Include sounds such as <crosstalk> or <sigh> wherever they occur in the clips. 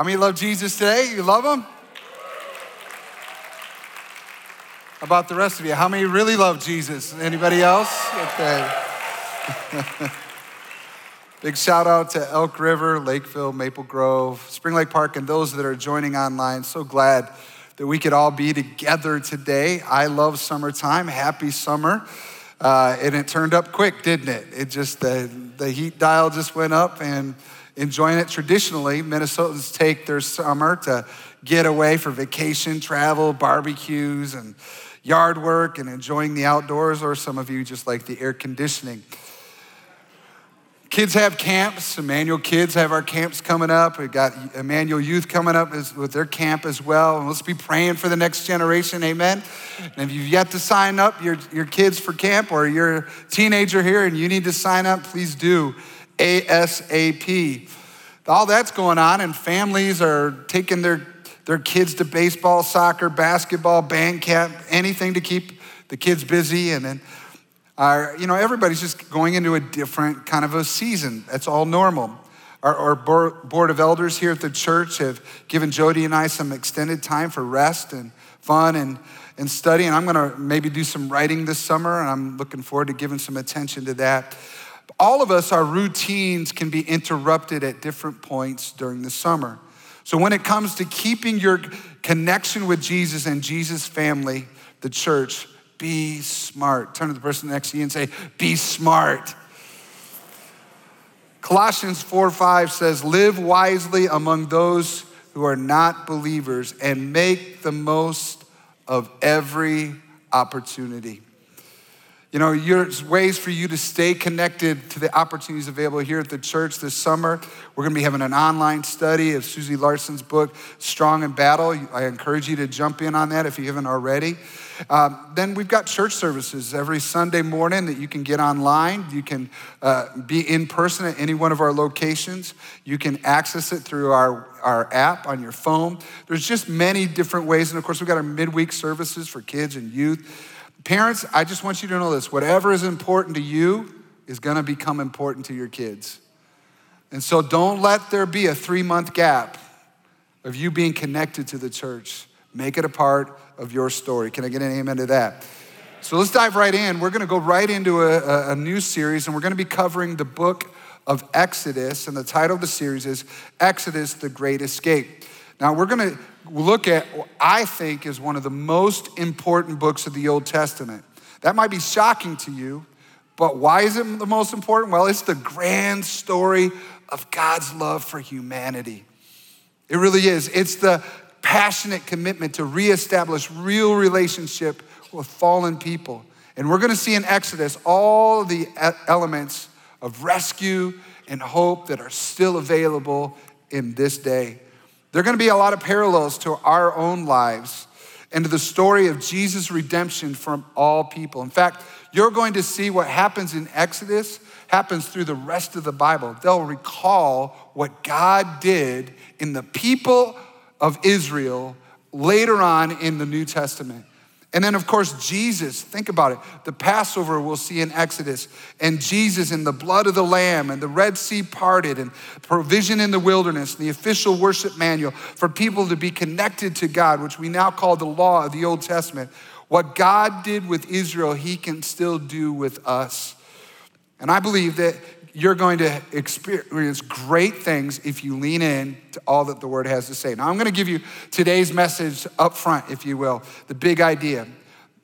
How many love Jesus today? You love him? About the rest of you? How many really love Jesus? Anybody else? Okay. <laughs> Big shout out to Elk River, Lakeville, Maple Grove, Spring Lake Park, and those that are joining online. So glad that we could all be together today. I love summertime. Happy summer. Uh, and it turned up quick, didn't it? It just, the, the heat dial just went up and enjoying it. Traditionally, Minnesotans take their summer to get away for vacation, travel, barbecues, and yard work and enjoying the outdoors, or some of you just like the air conditioning. Kids have camps. Emmanuel kids have our camps coming up. We've got Emmanuel youth coming up with their camp as well. And let's be praying for the next generation. Amen. And if you've yet to sign up your, your kids for camp or you're a teenager here and you need to sign up, please do ASAP. All that's going on, and families are taking their, their kids to baseball, soccer, basketball, band camp, anything to keep the kids busy. And then our, you know, everybody's just going into a different kind of a season. That's all normal. Our, our, board of elders here at the church have given Jody and I some extended time for rest and fun and, and study. And I'm going to maybe do some writing this summer, and I'm looking forward to giving some attention to that. All of us, our routines can be interrupted at different points during the summer. So when it comes to keeping your connection with Jesus and Jesus' family, the church, be smart. Turn to the person next to you and say, Be smart. Colossians 4 5 says, Live wisely among those who are not believers and make the most of every opportunity. You know, there's ways for you to stay connected to the opportunities available here at the church this summer. We're going to be having an online study of Susie Larson's book, Strong in Battle. I encourage you to jump in on that if you haven't already. Um, then we've got church services every Sunday morning that you can get online. You can uh, be in person at any one of our locations. You can access it through our, our app on your phone. There's just many different ways. And of course, we've got our midweek services for kids and youth. Parents, I just want you to know this whatever is important to you is going to become important to your kids. And so don't let there be a three month gap of you being connected to the church. Make it a part of your story. Can I get an amen to that? So let's dive right in. We're going to go right into a, a, new series, and we're going to be covering the book of Exodus. And the title of the series is Exodus, the Great Escape. Now, we're going to look at what I think is one of the most important books of the Old Testament. That might be shocking to you, but why is it the most important? Well, it's the grand story of God's love for humanity. It really is. It's the passionate commitment to reestablish real relationship with fallen people. And we're going to see in Exodus all the elements of rescue and hope that are still available in this day. There are going to be a lot of parallels to our own lives and to the story of Jesus' redemption from all people. In fact, you're going to see what happens in Exodus happens through the rest of the Bible. They'll recall what God did in the people of Israel later on in the New Testament. And then, of course, Jesus, think about it. The Passover we'll see in Exodus, and Jesus in the blood of the Lamb, and the Red Sea parted, and provision in the wilderness, and the official worship manual for people to be connected to God, which we now call the law of the Old Testament. What God did with Israel, He can still do with us. And I believe that you're going to experience great things if you lean in to all that the word has to say. Now, I'm going to give you today's message up front, if you will, the big idea.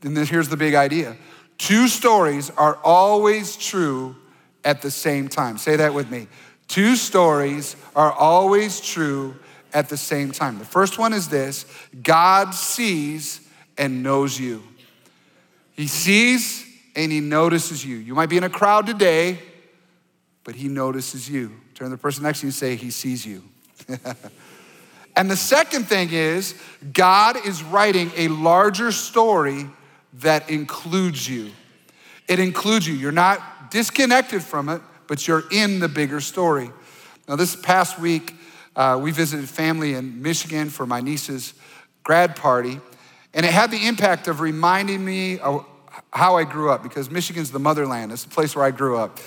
And then here's the big idea two stories are always true at the same time. Say that with me. Two stories are always true at the same time. The first one is this God sees and knows you. He sees and he notices you. You might be in a crowd today but he notices you. Turn to the person next to you and say, He sees you. <laughs> and the second thing is, God is writing a larger story that includes you. It includes you. You're not disconnected from it, but you're in the bigger story. Now, this past week, uh, we visited family in Michigan for my niece's grad party, and it had the impact of reminding me of how I grew up because Michigan's the motherland. It's the place where I grew up.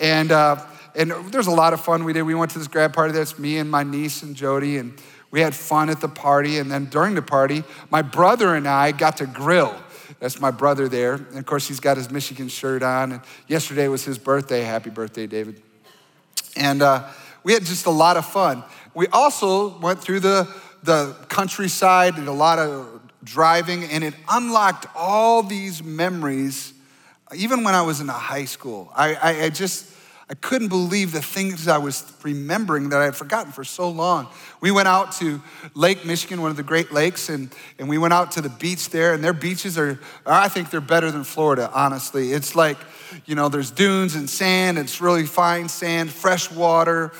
And uh, and there's a lot of fun we did. We went to this grad party. That's me and my niece and Jody, and we had fun at the party. And then during the party, my brother and I got to grill. That's my brother there. And of course, he's got his Michigan shirt on. And yesterday was his birthday. Happy birthday, David. And uh, we had just a lot of fun. We also went through the, the countryside, did a lot of driving, and it unlocked all these memories, even when I was in high school. I, I, I just, I couldn't believe the things I was remembering that I had forgotten for so long. We went out to Lake Michigan, one of the Great Lakes, and, and we went out to the beach there, and their beaches are, I think they're better than Florida, honestly. It's like, you know, there's dunes and sand, it's really fine sand, fresh water,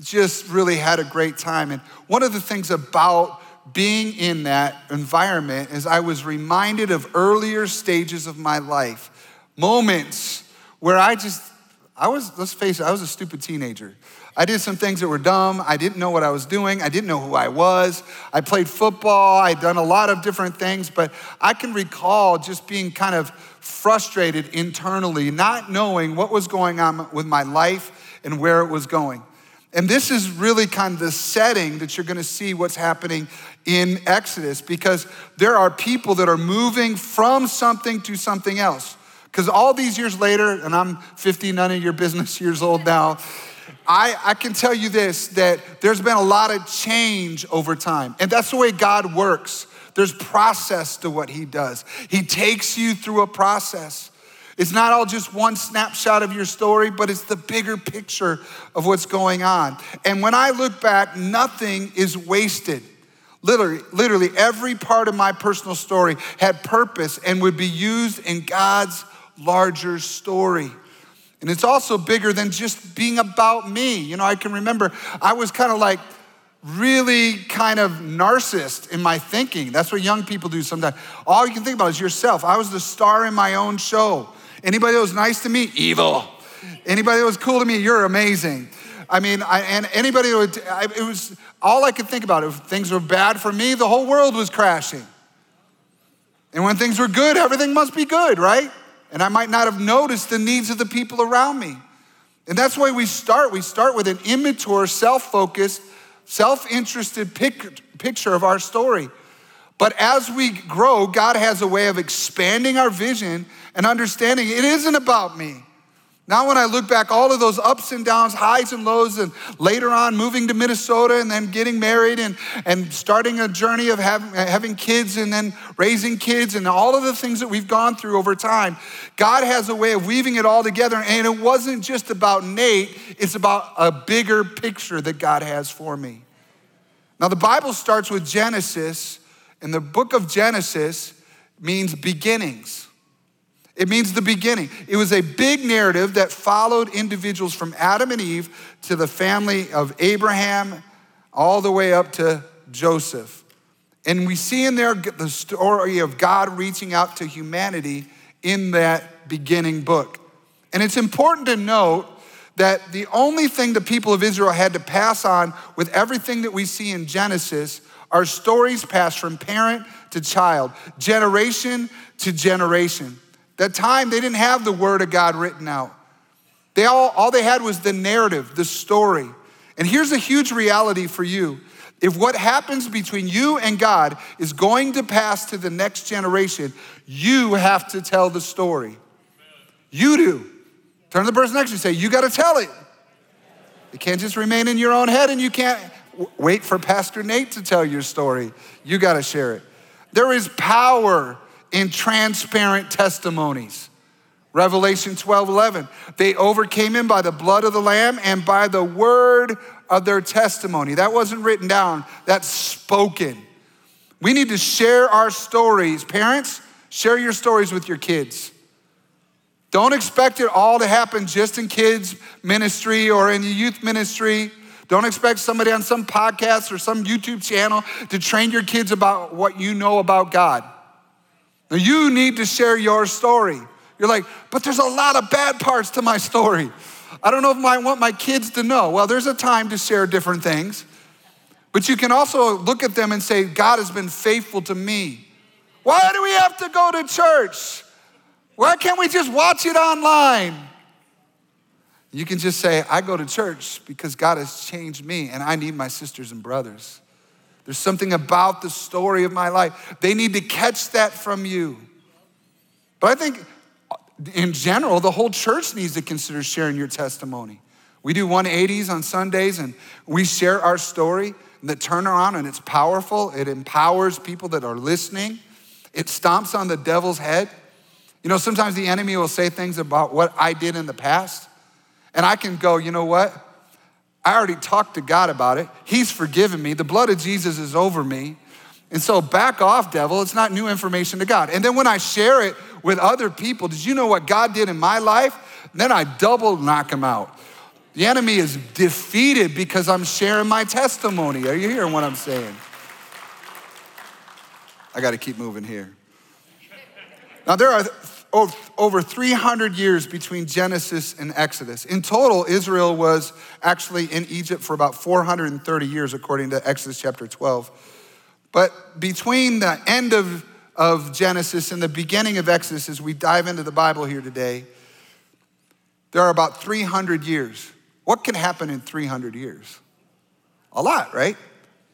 just really had a great time. And one of the things about being in that environment is I was reminded of earlier stages of my life, moments where I just, I was, let's face it, I was a stupid teenager. I did some things that were dumb. I didn't know what I was doing. I didn't know who I was. I played football. I'd done a lot of different things, but I can recall just being kind of frustrated internally, not knowing what was going on with my life and where it was going. And this is really kind of the setting that you're going to see what's happening in Exodus because there are people that are moving from something to something else. Because all these years later, and I'm 50, none of your business <laughs> years old now, I, I can tell you this that there's been a lot of change over time. And that's the way God works. There's process to what He does, He takes you through a process. It's not all just one snapshot of your story, but it's the bigger picture of what's going on. And when I look back, nothing is wasted. Literally, literally every part of my personal story had purpose and would be used in God's larger story. And it's also bigger than just being about me. You know, I can remember I was kind of like really kind of narcissist in my thinking. That's what young people do sometimes. All you can think about is yourself. I was the star in my own show. Anybody that was nice to me, evil. Anybody that was cool to me, you're amazing. I mean, I, and anybody that it was all I could think about. If things were bad for me, the whole world was crashing. And when things were good, everything must be good, right? And I might not have noticed the needs of the people around me. And that's why we start. We start with an immature, self focused, self interested pic- picture of our story. But as we grow, God has a way of expanding our vision and understanding it isn't about me. Now, when I look back, all of those ups and downs, highs and lows, and later on moving to Minnesota and then getting married and, and starting a journey of having, having kids and then raising kids and all of the things that we've gone through over time, God has a way of weaving it all together. And it wasn't just about Nate, it's about a bigger picture that God has for me. Now, the Bible starts with Genesis, and the book of Genesis means beginnings. It means the beginning. It was a big narrative that followed individuals from Adam and Eve to the family of Abraham, all the way up to Joseph. And we see in there the story of God reaching out to humanity in that beginning book. And it's important to note that the only thing the people of Israel had to pass on with everything that we see in Genesis are stories passed from parent to child, generation to generation. That time, they didn't have the word of God written out. They all, all they had was the narrative, the story. And here's a huge reality for you. If what happens between you and God is going to pass to the next generation, you have to tell the story. You do. Turn to the person next to you and say, You got to tell it. It can't just remain in your own head and you can't wait for Pastor Nate to tell your story. You got to share it. There is power in transparent testimonies. Revelation 12 11. They overcame him by the blood of the Lamb and by the word of their testimony. That wasn't written down, that's spoken. We need to share our stories. Parents, share your stories with your kids. Don't expect it all to happen just in kids' ministry or in the youth ministry. Don't expect somebody on some podcast or some YouTube channel to train your kids about what you know about God. Now, you need to share your story. You're like, but there's a lot of bad parts to my story. I don't know if I want my kids to know. Well, there's a time to share different things. But you can also look at them and say, God has been faithful to me. Why do we have to go to church? Why can't we just watch it online? You can just say, I go to church because God has changed me and I need my sisters and brothers. There's something about the story of my life. They need to catch that from you. But I think in general, the whole church needs to consider sharing your testimony. We do 180s on Sundays and we share our story, and the turnaround, and it's powerful. It empowers people that are listening, it stomps on the devil's head. You know, sometimes the enemy will say things about what I did in the past, and I can go, you know what? I already talked to God about it. He's forgiven me. The blood of Jesus is over me. And so back off, devil. It's not new information to God. And then when I share it with other people, did you know what God did in my life? Then I double knock him out. The enemy is defeated because I'm sharing my testimony. Are you hearing what I'm saying? I got to keep moving here. Now, there are over 300 years between Genesis and Exodus. In total, Israel was actually in Egypt for about 430 years, according to Exodus chapter 12. But between the end of, of Genesis and the beginning of Exodus, as we dive into the Bible here today, there are about 300 years. What can happen in 300 years? A lot, right?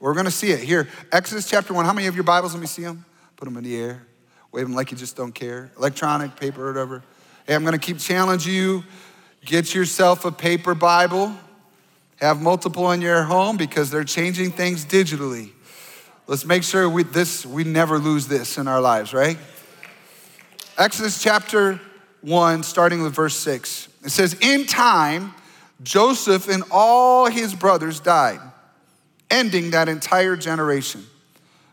We're going to see it here. Exodus chapter 1. How many of your Bibles? Let me see them. Put them in the air. Them like you just don't care. Electronic, paper, or whatever. Hey, I'm to keep challenging you. Get yourself a paper Bible. Have multiple in your home because they're changing things digitally. Let's make sure we, this, we never lose this in our lives, right? Exodus chapter 1, starting with verse 6. It says, In time, Joseph and all his brothers died, ending that entire generation.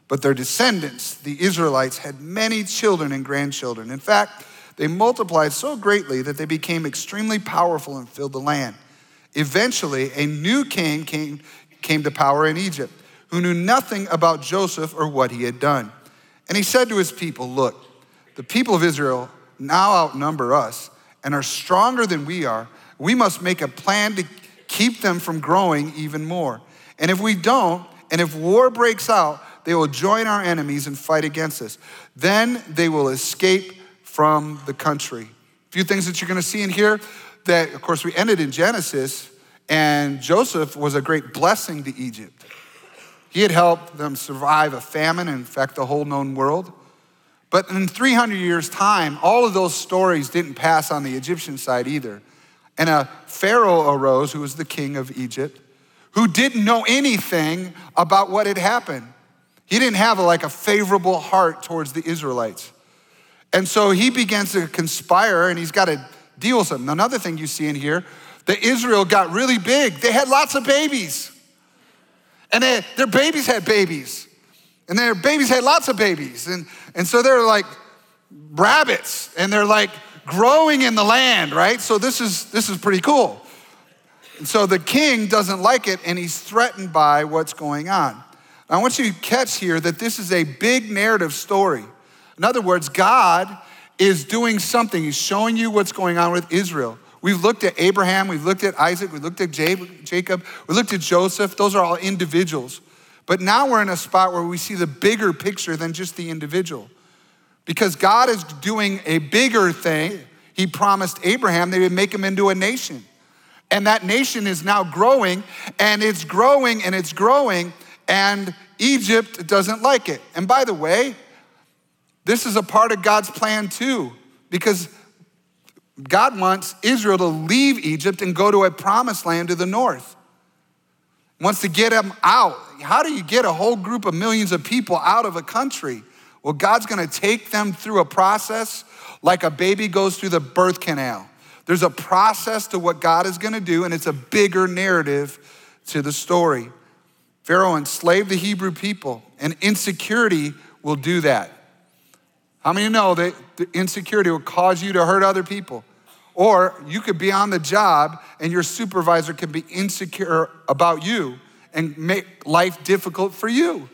But their descendants, the Israelites, had many children and grandchildren. In fact, they multiplied so greatly that they became extremely powerful and filled the land. Eventually, a new king came, came to power in Egypt who knew nothing about Joseph or what he had done. And he said to his people, Look, the people of Israel now outnumber us and are stronger than we are. We must make a plan to keep them from growing even more. And if we don't, and if war breaks out, they will join our enemies and fight against us. Then they will escape from the country. A few things that you're going to see in here that, of course, we ended in Genesis, and Joseph was a great blessing to Egypt. He had helped them survive a famine, in fact, the whole known world. But in 300 years' time, all of those stories didn't pass on the Egyptian side either. And a Pharaoh arose, who was the king of Egypt, who didn't know anything about what had happened. He didn't have a, like a favorable heart towards the Israelites. And so he begins to conspire and he's got to deal with them. Another thing you see in here, that Israel got really big. They had lots of babies. And they, their babies had babies. And their babies had lots of babies. And, and so they're like rabbits and they're like growing in the land, right? So this is, this is pretty cool. And so the king doesn't like it and he's threatened by what's going on. I want you to catch here that this is a big narrative story. In other words, God is doing something. He's showing you what's going on with Israel. We've looked at Abraham, we've looked at Isaac, we looked at Jacob, we looked at Joseph. Those are all individuals. But now we're in a spot where we see the bigger picture than just the individual. Because God is doing a bigger thing. He promised Abraham they would make him into a nation. And that nation is now growing, and it's growing, and it's growing and Egypt doesn't like it. And by the way, this is a part of God's plan too, because God wants Israel to leave Egypt and go to a promised land to the north. He wants to get them out. How do you get a whole group of millions of people out of a country? Well, God's gonna take them through a process like a baby goes through the birth canal. There's a process to what God is gonna do, and it's a bigger narrative to the story. Pharaoh enslaved the Hebrew people, and insecurity will do that. How many know that insecurity will cause you to hurt other people? Or you could be on the job and your supervisor can be insecure about you and make life difficult for you.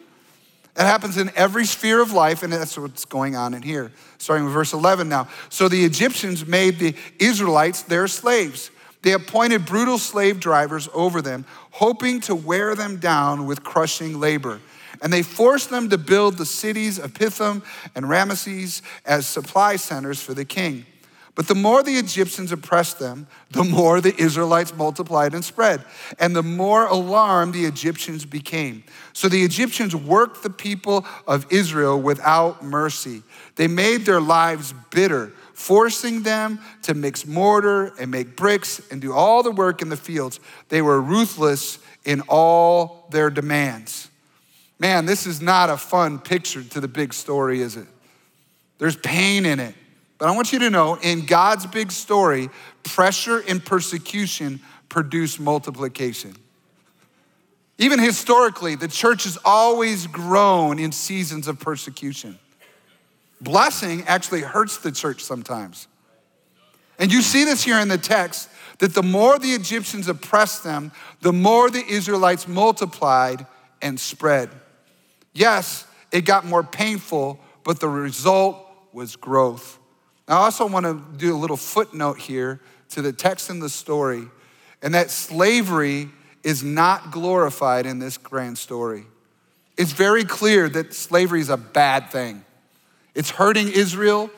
It happens in every sphere of life, and that's what's going on in here. Starting with verse 11 now. So the Egyptians made the Israelites their slaves. They appointed brutal slave drivers over them, hoping to wear them down with crushing labor. And they forced them to build the cities of Pithom and Ramesses as supply centers for the king. But the more the Egyptians oppressed them, the more the Israelites multiplied and spread, and the more alarmed the Egyptians became. So the Egyptians worked the people of Israel without mercy. They made their lives bitter, forcing them to mix mortar and make bricks and do all the work in the fields. They were ruthless in all their demands. Man, this is not a fun picture to the big story, is it? There's pain in it. But I want you to know in God's big story, pressure and persecution produce multiplication. Even historically, the church has always grown in seasons of persecution. Blessing actually hurts the church sometimes. And you see this here in the text that the more the Egyptians oppressed them, the more the Israelites multiplied and spread. Yes, it got more painful, but the result was growth. I also want to do a little footnote here to the text in the story, and that slavery is not glorified in this grand story. It's very clear that slavery is a bad thing. It's hurting Israel,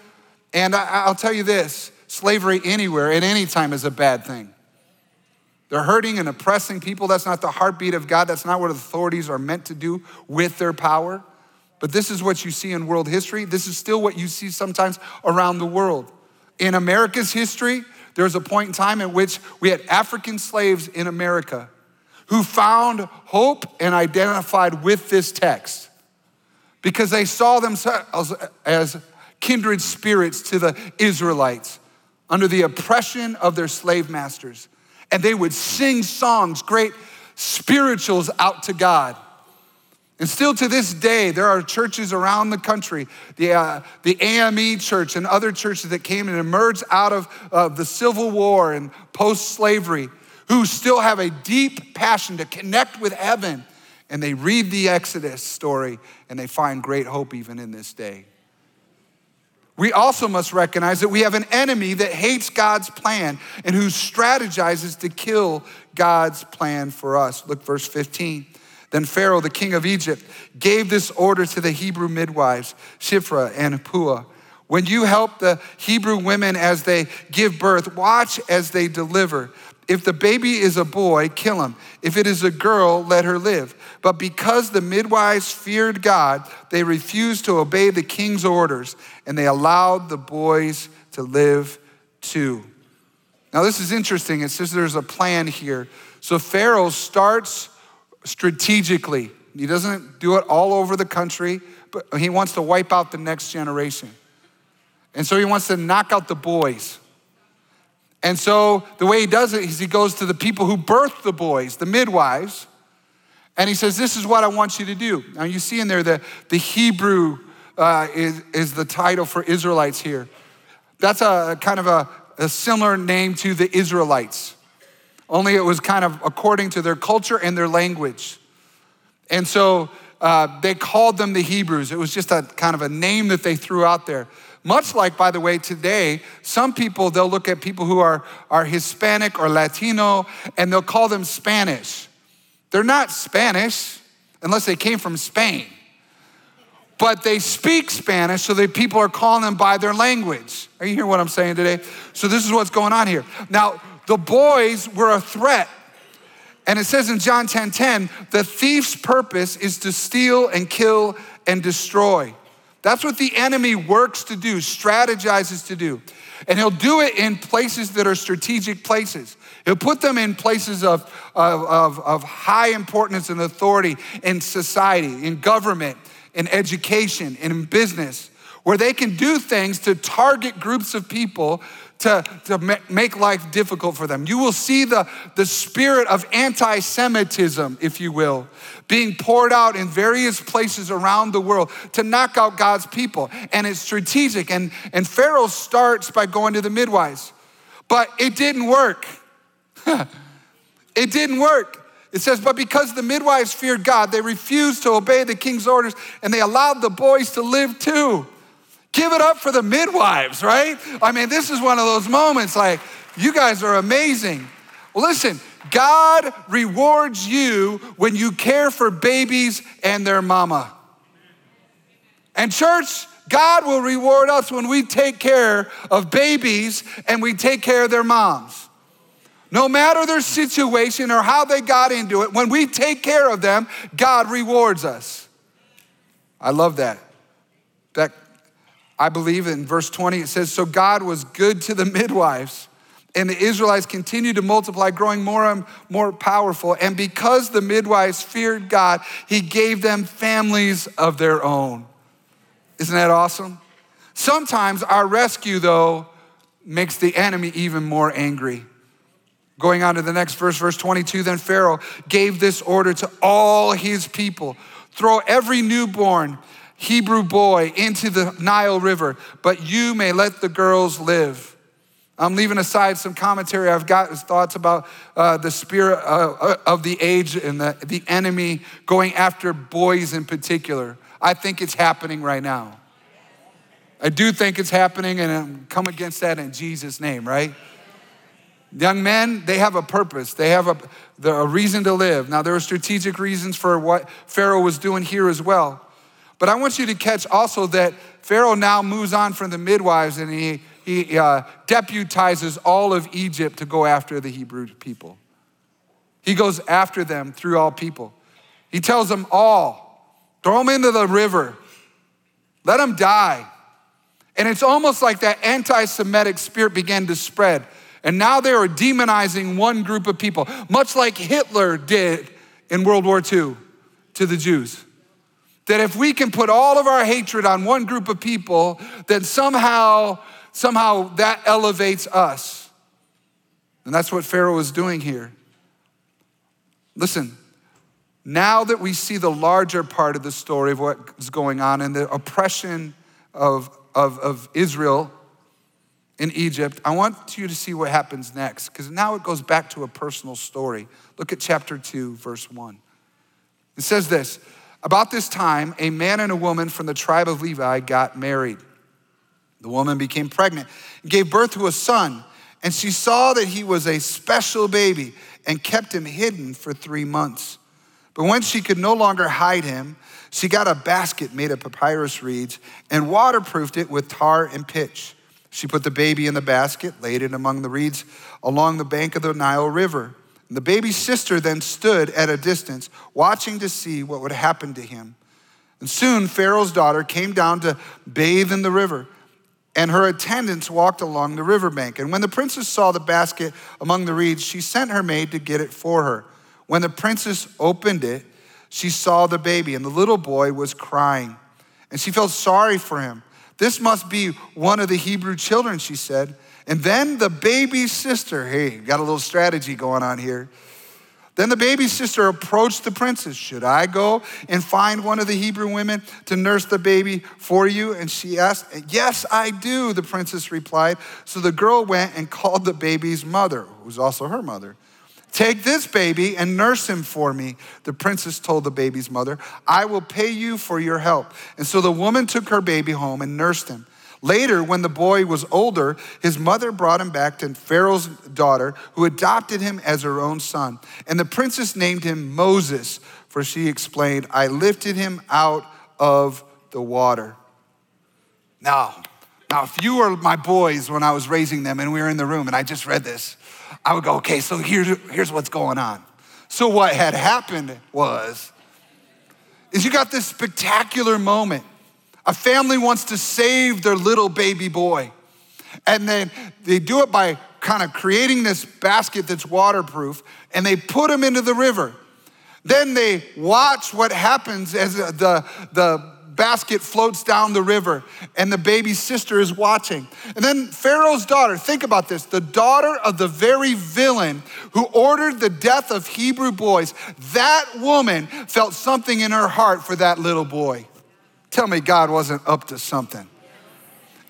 and I'll tell you this slavery anywhere at any time is a bad thing. They're hurting and oppressing people. That's not the heartbeat of God. That's not what authorities are meant to do with their power. But this is what you see in world history. This is still what you see sometimes around the world. In America's history, there was a point in time in which we had African slaves in America who found hope and identified with this text because they saw themselves as kindred spirits to the Israelites under the oppression of their slave masters. And they would sing songs, great spirituals out to God. And still to this day, there are churches around the country, the, uh, the AME church and other churches that came and emerged out of uh, the Civil War and post slavery, who still have a deep passion to connect with heaven. And they read the Exodus story and they find great hope even in this day. We also must recognize that we have an enemy that hates God's plan and who strategizes to kill God's plan for us. Look, verse 15. Then Pharaoh, the king of Egypt, gave this order to the Hebrew midwives, Shiphrah and Puah. When you help the Hebrew women as they give birth, watch as they deliver. If the baby is a boy, kill him. If it is a girl, let her live. But because the midwives feared God, they refused to obey the king's orders, and they allowed the boys to live too. Now, this is interesting. It says there's a plan here. So Pharaoh starts strategically. He doesn't do it all over the country, but he wants to wipe out the next generation. And so he wants to knock out the boys. And so the way he does it is he goes to the people who birthed the boys, the midwives, and he says, This is what I want you to do. Now you see in there the, the Hebrew uh, is, is the title for Israelites here. That's a kind of a, a similar name to the Israelites only it was kind of according to their culture and their language. And so uh, they called them the Hebrews. It was just a kind of a name that they threw out there. Much like, by the way, today, some people, they'll look at people who are, are Hispanic or Latino and they'll call them Spanish. They're not Spanish unless they came from Spain. But they speak Spanish, so that people are calling them by their language. Are you hearing what I'm saying today? So, this is what's going on here. Now, the boys were a threat. And it says in John 10 10, the thief's purpose is to steal and kill and destroy. That's what the enemy works to do, strategizes to do. And he'll do it in places that are strategic places. He'll put them in places of, of, of, of high importance and authority in society, in government, in education, in business, where they can do things to target groups of people to, to make life difficult for them. You will see the, the spirit of anti Semitism, if you will, being poured out in various places around the world to knock out God's people. And it's strategic. And, and Pharaoh starts by going to the midwives, but it didn't work. <laughs> it didn't work. It says, but because the midwives feared God, they refused to obey the king's orders and they allowed the boys to live too. Give it up for the midwives, right? I mean, this is one of those moments like, you guys are amazing. Well, listen, God rewards you when you care for babies and their mama. And, church, God will reward us when we take care of babies and we take care of their moms. No matter their situation or how they got into it, when we take care of them, God rewards us. I love. That I believe in verse 20 it says, So God was good to the <laughs> midwives, and the Israelites continued to multiply, growing more and more powerful. And because the midwives feared God, He gave them families of their own. Isn't that awesome? Sometimes our rescue, though, makes the enemy even more angry. Going on to the next verse, verse 22 then Pharaoh gave this order to all his people throw every newborn Hebrew boy into the Nile River, but you may let the girls live. I'm leaving aside some commentary. I've got thoughts about uh, the spirit uh, uh, of the age and the, the enemy going after boys in particular. I think it's happening right now. I do think it's happening, and I'm come against that in Jesus' name, right? Young men, they have a purpose. They have a, a reason to live. Now, there are strategic reasons for what Pharaoh was doing here as well. But I want you to catch also that Pharaoh now moves on from the midwives and he, he uh, deputizes all of Egypt to go after the Hebrew people. He goes after them through all people. He tells them all, throw them into the river, let them die. And it's almost like that anti Semitic spirit began to spread. And now they are demonizing one group of people, much like Hitler did in World War II to the Jews. That if we can put all of our hatred on one group of people, then somehow, somehow that elevates us. And that's what Pharaoh is doing here. Listen, now that we see the larger part of the story of what's going on and the oppression of, of, of Israel in Egypt, I want you to see what happens next, because now it goes back to a personal story. Look at chapter 2, verse 1. It says this About this time, a man and a woman from the tribe of Levi got married. The woman became pregnant and gave birth to a son, and she saw that he was a special baby and kept him hidden for three months. But when she could no longer hide him, she got a basket made of papyrus reeds and waterproofed it with tar and pitch. She put the baby in the basket, laid it among the reeds along the bank of the Nile River. The baby's sister then stood at a distance, watching to see what would happen to him. And soon Pharaoh's daughter came down to bathe in the river, and her attendants walked along the riverbank. And when the princess saw the basket among the reeds, she sent her maid to get it for her. When the princess opened it, she saw the baby, and the little boy was crying. And she felt sorry for him. This must be one of the Hebrew children, she said. And then the baby sister, hey, got a little strategy going on here. Then the baby sister approached the princess. Should I go and find one of the Hebrew women to nurse the baby for you? And she asked, Yes, I do, the princess replied. So the girl went and called the baby's mother, who was also her mother. Take this baby and nurse him for me, the princess told the baby's mother. I will pay you for your help. And so the woman took her baby home and nursed him. Later, when the boy was older, his mother brought him back to Pharaoh's daughter, who adopted him as her own son. And the princess named him Moses, for she explained, I lifted him out of the water. Now, now, if you were my boys when I was raising them and we were in the room and I just read this, I would go, okay, so here's, here's what's going on. So what had happened was, is you got this spectacular moment. A family wants to save their little baby boy. And then they do it by kind of creating this basket that's waterproof and they put him into the river. Then they watch what happens as the, the basket floats down the river and the baby's sister is watching. And then Pharaoh's daughter, think about this the daughter of the very villain who ordered the death of Hebrew boys, that woman felt something in her heart for that little boy. Tell me God wasn't up to something.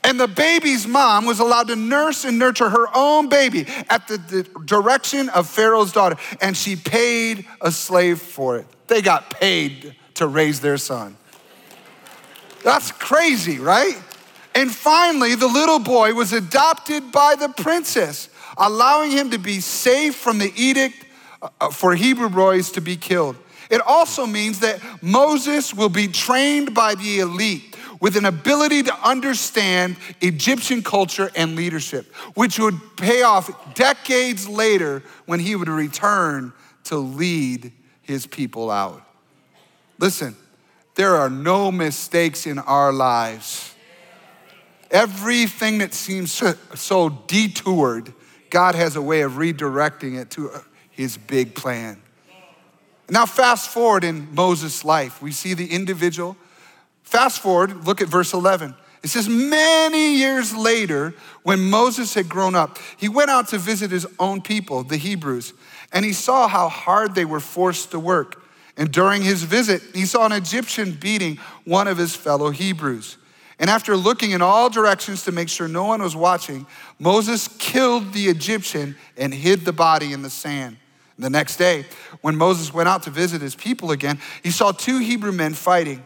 And the baby's mom was allowed to nurse and nurture her own baby at the, direction of Pharaoh's daughter, and she paid a slave for it. They got paid to raise their son. That's crazy, right? And finally, the little boy was adopted by the princess, allowing him to be safe from the edict uh, for Hebrew boys to be killed. It also means that Moses will be trained by the elite with an ability to understand Egyptian culture and leadership, which would pay off decades later when he would return to lead his people out. Listen, there are no mistakes in our lives. Everything that seems so detoured, God has a way of redirecting it to his big plan. Now, fast forward in Moses' life, we see the individual. Fast forward, look at verse 11. It says, Many years later, when Moses had grown up, he went out to visit his own people, the Hebrews, and he saw how hard they were forced to work. And during his visit, he saw an Egyptian beating one of his fellow Hebrews. And after looking in all directions to make sure no one was watching, Moses killed the Egyptian and hid the body in the sand. The next day, when Moses went out to visit his people again, he saw two Hebrew men fighting.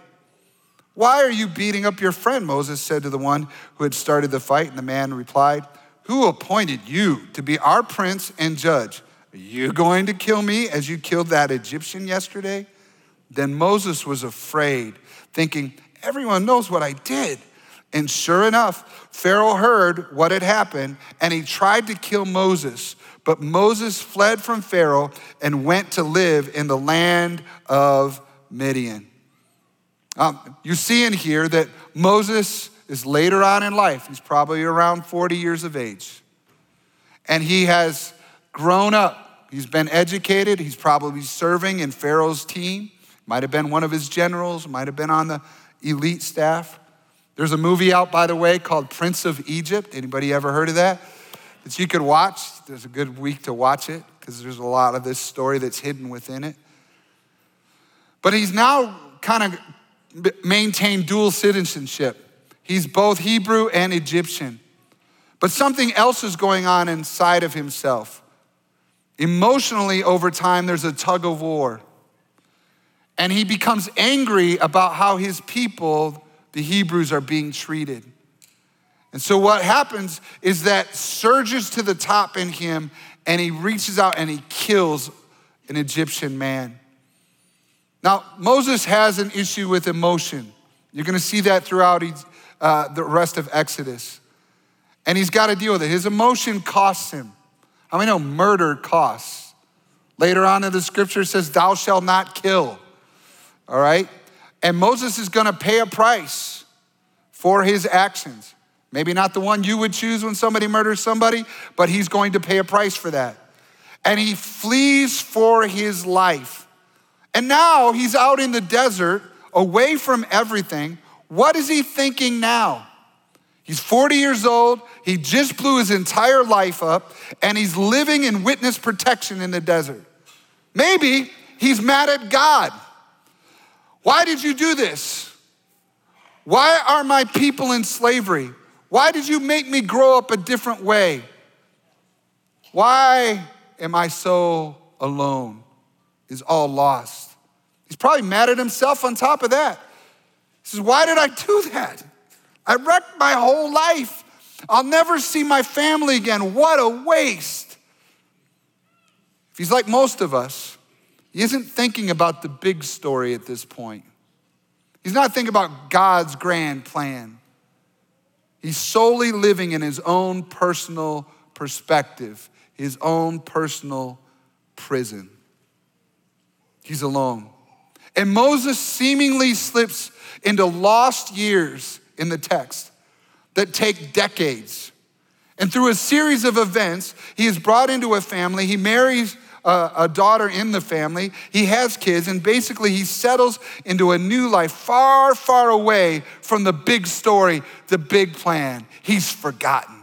Why are you beating up your friend? Moses said to the one who had started the fight. And the man replied, Who appointed you to be our prince and judge? Are you going to kill me as you killed that Egyptian yesterday? Then Moses was afraid, thinking, Everyone knows what I did. And sure enough, Pharaoh heard what had happened and he tried to kill Moses. But Moses fled from Pharaoh and went to live in the land of Midian. Um, you see in here that Moses is later on in life. He's probably around 40 years of age. And he has grown up. He's been educated. He's probably serving in Pharaoh's team. Might have been one of his generals, might have been on the elite staff. There's a movie out, by the way, called Prince of Egypt. Anybody ever heard of that? That you could watch. There's a good week to watch it because there's a lot of this story that's hidden within it. But he's now kind of maintained dual citizenship. He's both Hebrew and Egyptian. But something else is going on inside of himself. Emotionally, over time, there's a tug of war. And he becomes angry about how his people, the Hebrews, are being treated. And so what happens is that surges to the top in him and he reaches out and he kills an Egyptian man. Now, Moses has an issue with emotion. You're going to see that throughout uh, the rest of Exodus. And he's got to deal with it. His emotion costs him. How many know murder costs? Later on in the scripture, says, Thou shalt not kill. All right? And Moses is going to pay a price for his actions. Maybe not the one you would choose when somebody murders somebody, but he's going to pay a price for that. And he flees for his life. And now he's out in the desert, away from everything. What is he thinking now? He's 40 years old. He just blew his entire life up, and he's living in witness protection in the desert. Maybe he's mad at God. Why did you do this? Why are my people in slavery? Why did you make me grow up a different way? Why am I so alone? Is all lost. He's probably mad at himself on top of that. He says, Why did I do that? I wrecked my whole life. I'll never see my family again. What a waste. If he's like most of us, he isn't thinking about the big story at this point. He's not thinking about God's grand plan. He's solely living in his own personal perspective, his own personal prison. He's alone. And Moses seemingly slips into lost years in the text that take decades. And through a series of events, he is brought into a family. He marries a, a daughter in the family. He has kids, and basically he settles into a new life far, far away from the big story, the big plan. He's forgotten.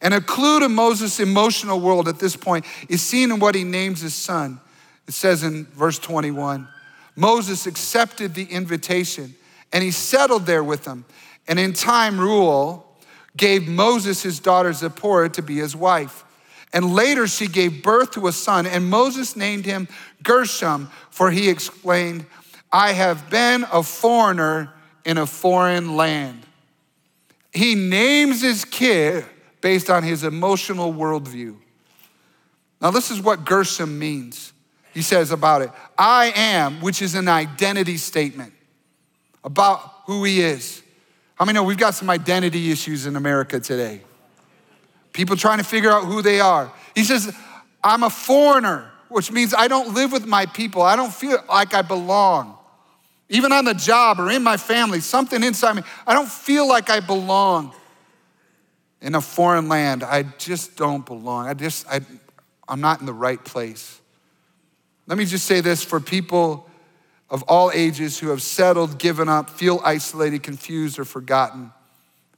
And a clue to Moses' emotional world at this point is seen in what he names his son. It says in verse 21 Moses accepted the invitation and he settled there with them. And in time, Reuel gave Moses his daughter Zipporah to be his wife. And later she gave birth to a son, and Moses named him Gershom, for he explained, I have been a foreigner in a foreign land. He names his kid based on his emotional worldview. Now, this is what Gershom means. He says about it I am, which is an identity statement. about who he is. How many know we've got some identity issues in America today? People trying to figure out who they are. He says, I'm a foreigner, which means I don't live with my people. I don't feel like I belong. Even on the job or in my family, something inside me, I don't feel like I belong in a foreign land. I just don't belong. I just, I, I'm not in the right place. Let me just say this for people of all ages who have settled, given up, feel isolated, confused, or forgotten.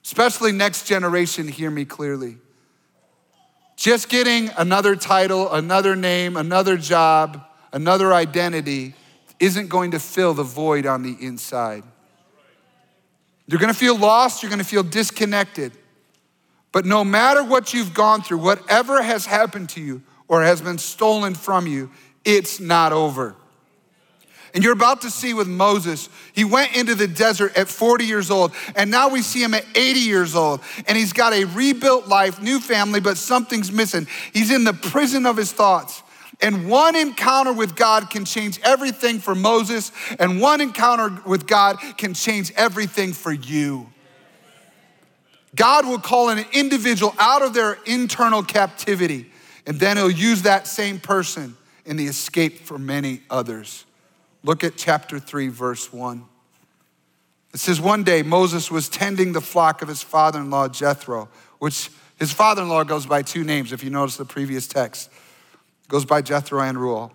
Especially next generation, hear me clearly. Just getting another title, another name, another job, another identity isn't going to fill the void on the inside. You're gonna feel lost, you're gonna feel disconnected. But no matter what you've gone through, whatever has happened to you or has been stolen from you, it's not over. And you're about to see with Moses, he went into the desert at 40 years old, and now we see him at 80 years old, and he's got a rebuilt life, new family, but something's missing. He's in the prison of his thoughts. And one encounter with God can change everything for Moses, and one encounter with God can change everything for you. God will call an individual out of their internal captivity, and then he'll use that same person in the escape for many others. Look at chapter 3, verse 1. It says, One day Moses was tending the flock of his father in law Jethro, which his father in law goes by two names, if you notice the previous text. Goes by Jethro and Reuel.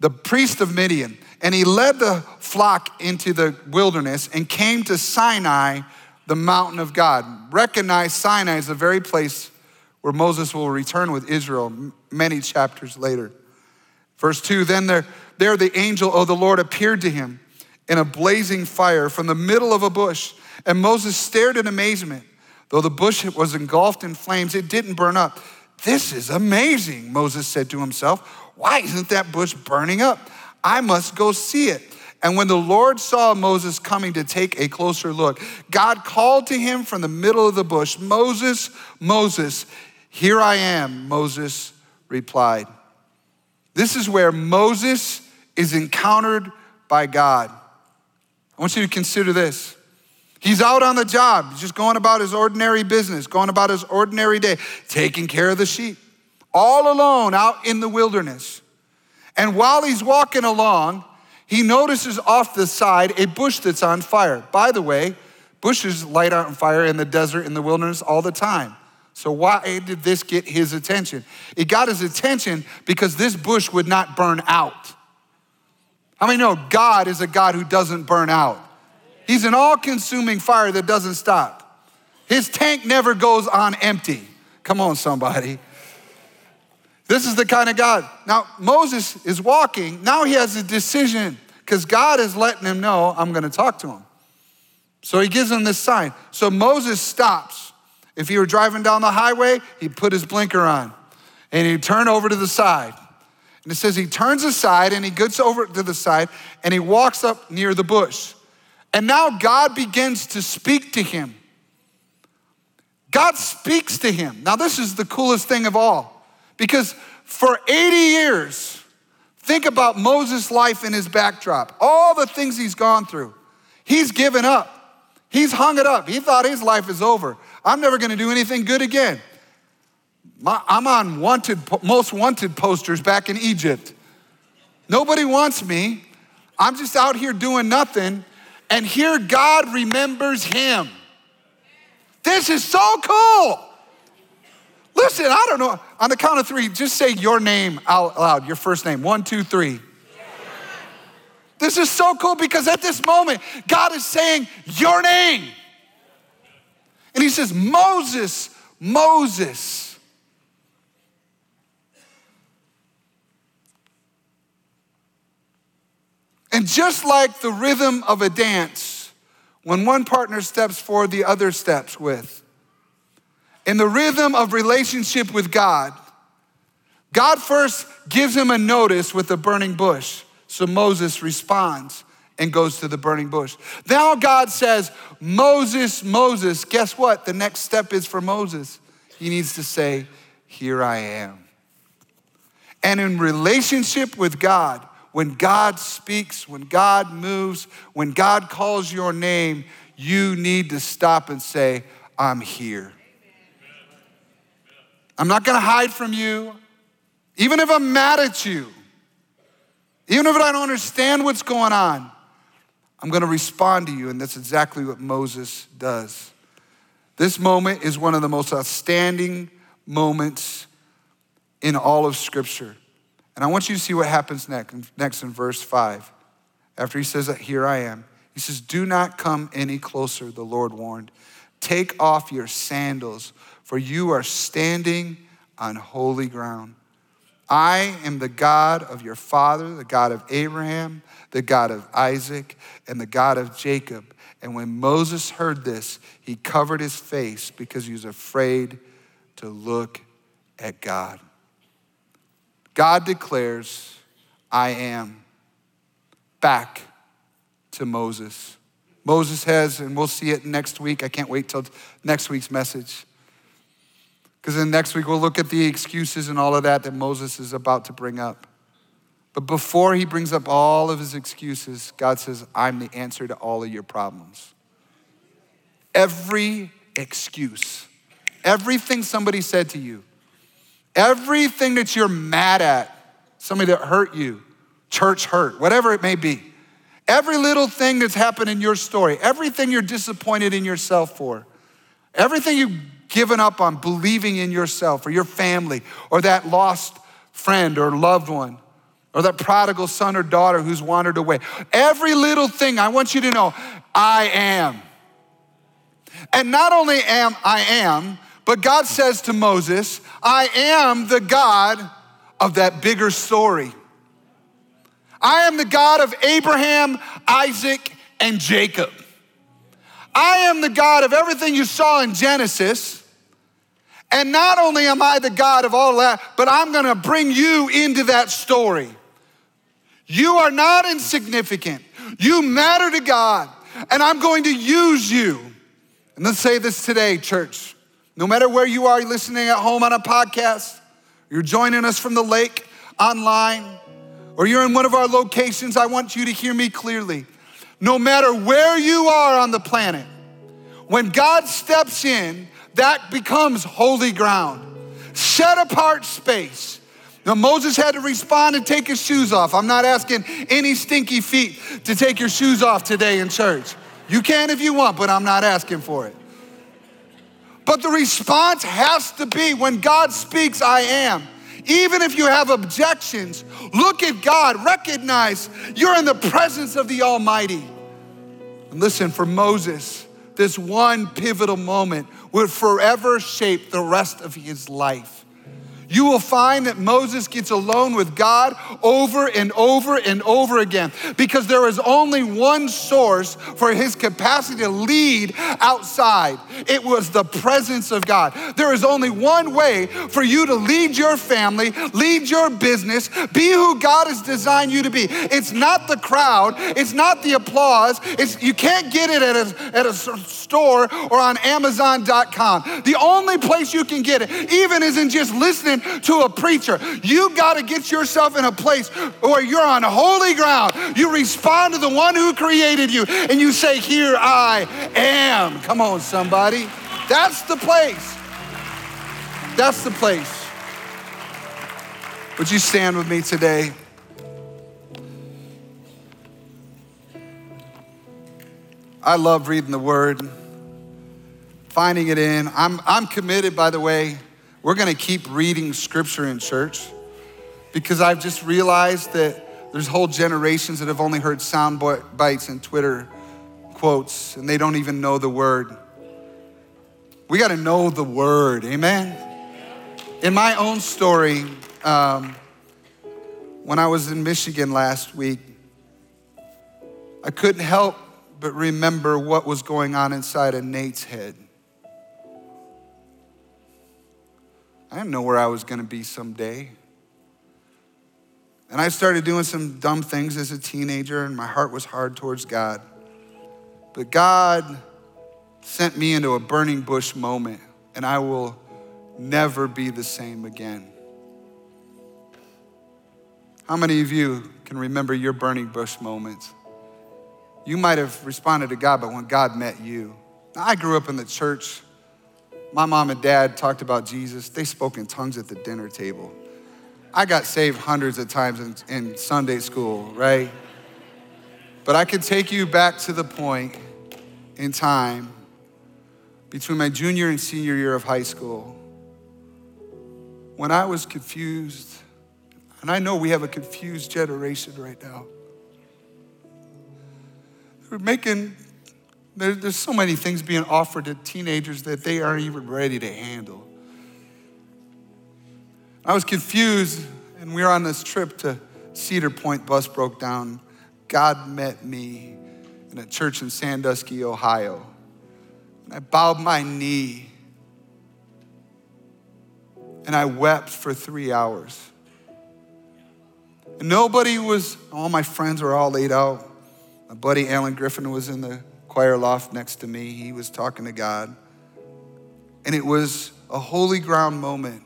The priest of Midian. And he led the flock into the wilderness and came to Sinai, the mountain of God. Recognize Sinai is the very place where Moses will return with Israel many chapters later. Verse 2 Then there there the angel of the Lord appeared to him in a blazing fire from the middle of a bush. And Moses stared in amazement. Though the bush was engulfed in flames, it didn't burn up. This is amazing, Moses said to himself. Why isn't that bush burning up? I must go see it. And when the Lord saw Moses coming to take a closer look, God called to him from the middle of the bush, Moses, Moses, here I am, Moses replied. This is where Moses is encountered by God. I want you to consider this. He's out on the job, he's just going about his ordinary business, going about his ordinary day, taking care of the sheep, all alone out in the wilderness. And while he's walking along, he notices off the side a bush that's on fire. By the way, bushes light on fire in the desert, in the wilderness all the time. So, why did this get his attention? It got his attention because this bush would not burn out. How many know God is a God who doesn't burn out? He's an all consuming fire that doesn't stop. His tank never goes on empty. Come on, somebody. This is the kind of God. Now, Moses is walking. Now he has a decision because God is letting him know, I'm going to talk to him. So he gives him this sign. So Moses stops. If he were driving down the highway, he'd put his blinker on and he'd turn over to the side. And it says he turns aside and he gets over to the side and he walks up near the bush. And now God begins to speak to him. God speaks to him. Now, this is the coolest thing of all because for 80 years, think about Moses' life in his backdrop, all the things he's gone through. He's given up, he's hung it up. He thought his life is over. I'm never going to do anything good again. I'm on wanted, most wanted posters back in Egypt. Nobody wants me. I'm just out here doing nothing. And here God remembers him. This is so cool. Listen, I don't know. On the count of three, just say your name out loud, your first name. One, two, three. This is so cool because at this moment, God is saying your name. And he says, Moses, Moses. And just like the rhythm of a dance, when one partner steps forward, the other steps with. In the rhythm of relationship with God, God first gives him a notice with the burning bush. So Moses responds and goes to the burning bush. Now God says, Moses, Moses. Guess what? The next step is for Moses. He needs to say, Here I am. And in relationship with God, when God speaks, when God moves, when God calls your name, you need to stop and say, I'm here. I'm not gonna hide from you, even if I'm mad at you, even if I don't understand what's going on. I'm gonna respond to you, and that's exactly what Moses does. This moment is one of the most outstanding moments in all of Scripture. And I want you to see what happens next, next in verse 5. After he says that, Here I am. He says, Do not come any closer, the Lord warned. Take off your sandals, for you are standing on holy ground. I am the God of your father, the God of Abraham, the God of Isaac, and the God of Jacob. And when Moses heard this, he covered his face because he was afraid to look at God. God declares, I am back to Moses. Moses has, and we'll see it next week. I can't wait till next week's message. Because then next week we'll look at the excuses and all of that that Moses is about to bring up. But before he brings up all of his excuses, God says, I'm the answer to all of your problems. Every excuse, everything somebody said to you, everything that you're mad at, somebody that hurt you, church hurt, whatever it may be, every little thing that's happened in your story, everything you're disappointed in yourself for, everything you've given up on believing in yourself or your family or that lost friend or loved one or that prodigal son or daughter who's wandered away. Every little thing, I want you to know, I am. And not only am I am, but God says to Moses, I am the God of that bigger story. I am the God of Abraham, Isaac, and Jacob. I am the God of everything you saw in Genesis. And not only am I the God of all that, but I'm gonna bring you into that story. You are not insignificant. You matter to God, and I'm going to use you. And let's say this today, church. No matter where you are, listening at home on a podcast, you're joining us from the lake online, or you're in one of our locations, I want you to hear me clearly. No matter where you are on the planet, when God steps in, that becomes holy ground, set apart space. Now, Moses had to respond and take his shoes off. I'm not asking any stinky feet to take your shoes off today in church. You can if you want, but I'm not asking for it. But the response has to be when God speaks, I am. Even if you have objections, look at God, recognize you're in the presence of the Almighty. And listen, for Moses, this one pivotal moment would forever shape the rest of his life you will find that Moses gets alone with God over and over and over again because there is only one source for his capacity to lead outside. It was the presence of God. There is only one way for you to lead your family, lead your business, be who God has designed you to be. It's not the crowd, it's not the applause. It's, you can't get it at a, at a store or on Amazon.com. The only place you can get it, even isn't just listening to a preacher. You got to get yourself in a place where you're on holy ground. You respond to the one who created you and you say, Here I am. Come on, somebody. That's the place. That's the place. Would you stand with me today? I love reading the word, finding it in. I'm, I'm committed, by the way, we're going to keep reading scripture in church because I've just realized that there's whole generations that have only heard sound bites and Twitter quotes and they don't even know the word. We got to know the word, amen? In my own story, um, when I was in Michigan last week, I couldn't help but remember what was going on inside of Nate's head. I didn't know where I was going to be someday. And I started doing some dumb things as a teenager, and my heart was hard towards God. But God sent me into a burning bush moment, and I will never be the same again. How many of you can remember your burning bush moments? You might have responded to God, but when God met you. I grew up in the church. My mom and dad talked about Jesus. They spoke in tongues at the dinner table. I got saved hundreds of times in, in Sunday school, right? But I could take you back to the point in time between my junior and senior year of high school when I was confused. And I know we have a confused generation right now. We're making, there's so many things being offered to teenagers that they aren't even ready to handle. I was confused, and we were on this trip to Cedar Point, bus broke down. God met me in a church in Sandusky, Ohio. And I bowed my knee and I wept for three hours. And nobody was, all my friends were all laid out. My buddy Alan Griffin was in the choir loft next to me. He was talking to God. And it was a holy ground moment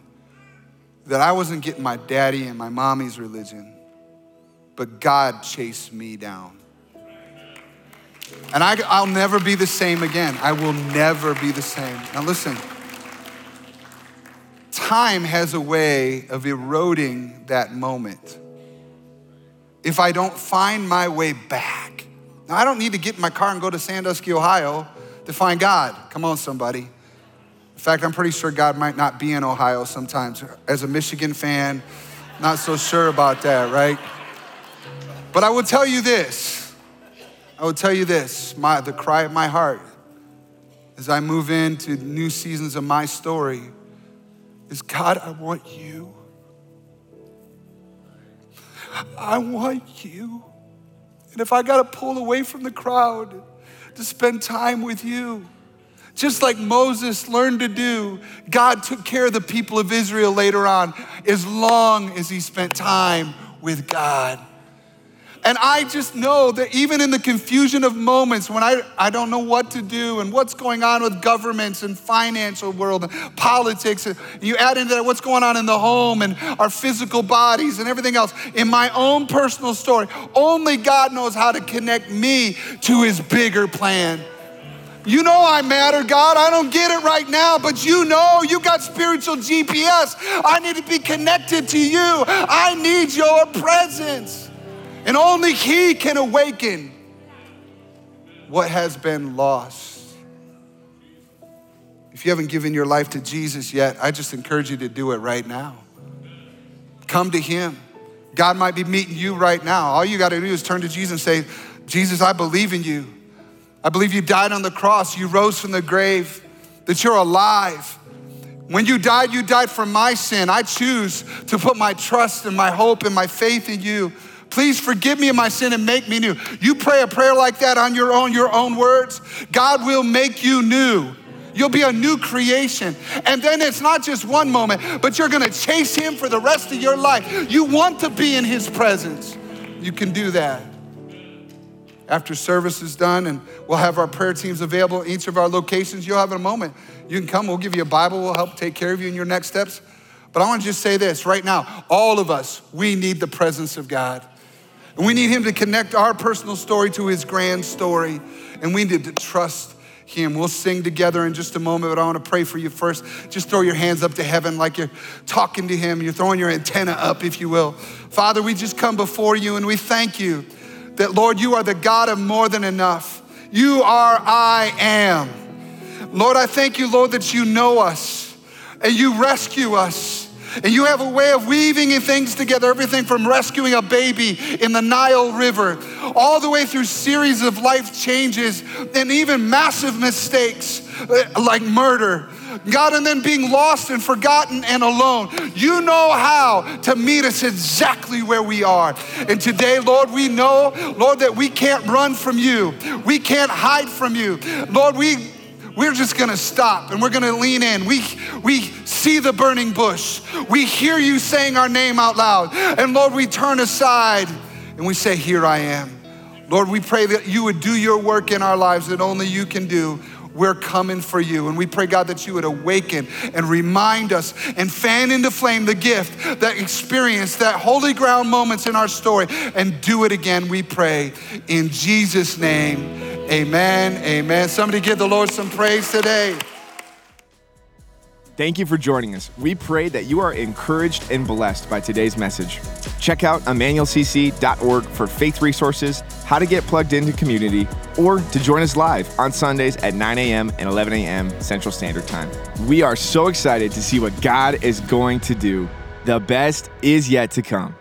that I wasn't getting my daddy and my mommy's religion, but God chased me down. And I, will never be the same again. I will never be the same. Now, listen time has a way of eroding that moment. If I don't find my way back, now I don't need to get in my car and go to Sandusky, Ohio to find God. Come on, somebody. In fact, I'm pretty sure God might not be in Ohio sometimes. As a Michigan fan, not so sure about that, right? But I will tell you this I will tell you this my, the cry of my heart as I move into new seasons of my story is God, I want you. I want you. And if I got to pull away from the crowd to spend time with you, just like Moses learned to do, God took care of the people of Israel later on as long as he spent time with God. And I just know that even in the confusion of moments when I, I don't know what to do and what's going on with governments and financial world and politics, and you add into that what's going on in the home and our physical bodies and everything else, in my own personal story, only God knows how to connect me to his bigger plan. You know I matter, God. I don't get it right now, but you know you got spiritual GPS. I need to be connected to you. I need your presence. And only He can awaken what has been lost. If you haven't given your life to Jesus yet, I just encourage you to do it right now. Come to Him. God might be meeting you right now. All you got to do is turn to Jesus and say, Jesus, I believe in you. I believe you died on the cross, you rose from the grave, that you're alive. When you died, you died for my sin. I choose to put my trust and my hope and my faith in you. Please forgive me of my sin and make me new. You pray a prayer like that on your own, your own words, God will make you new. You'll be a new creation. And then it's not just one moment, but you're gonna chase Him for the rest of your life. You want to be in His presence. You can do that. After service is done, and we'll have our prayer teams available in each of our locations, you'll have a moment. You can come, we'll give you a Bible, we'll help take care of you in your next steps. But I wanna just say this right now all of us, we need the presence of God. And we need Him to connect our personal story to His grand story. And we need to trust Him. We'll sing together in just a moment, but I want to pray for you first. Just throw your hands up to heaven like you're talking to Him. You're throwing your antenna up, if you will. Father, we just come before you and we thank you that, Lord, you are the God of more than enough. You are I am. Lord, I thank you, Lord, that you know us and you rescue us. And you have a way of weaving things together, everything from rescuing a baby in the Nile River, all the way through series of life changes and even massive mistakes uh, like murder. God, and then being lost and forgotten and alone. You know how to meet us exactly where we are. And today, Lord, we know, Lord, that we can't run from you. We can't hide from you. Lord, we we're just gonna stop and we're gonna lean in. We, we see the burning bush. We hear you saying our name out loud. And Lord, we turn aside and we say, Here I am. Lord, we pray that you would do your work in our lives that only you can do. We're coming for you. And we pray, God, that you would awaken and remind us and fan into flame the gift that experience, that holy ground moments in our story and do it again, we pray. In Jesus' name, amen. Amen. Somebody give the Lord some praise today. Thank you for joining us. We pray that you are encouraged and blessed by today's message. Check out emmanuelcc.org for faith resources, how to get plugged into community, or to join us live on Sundays at 9 a.m. and 11 a.m. Central Standard Time. We are so excited to see what God is going to do. The best is yet to come.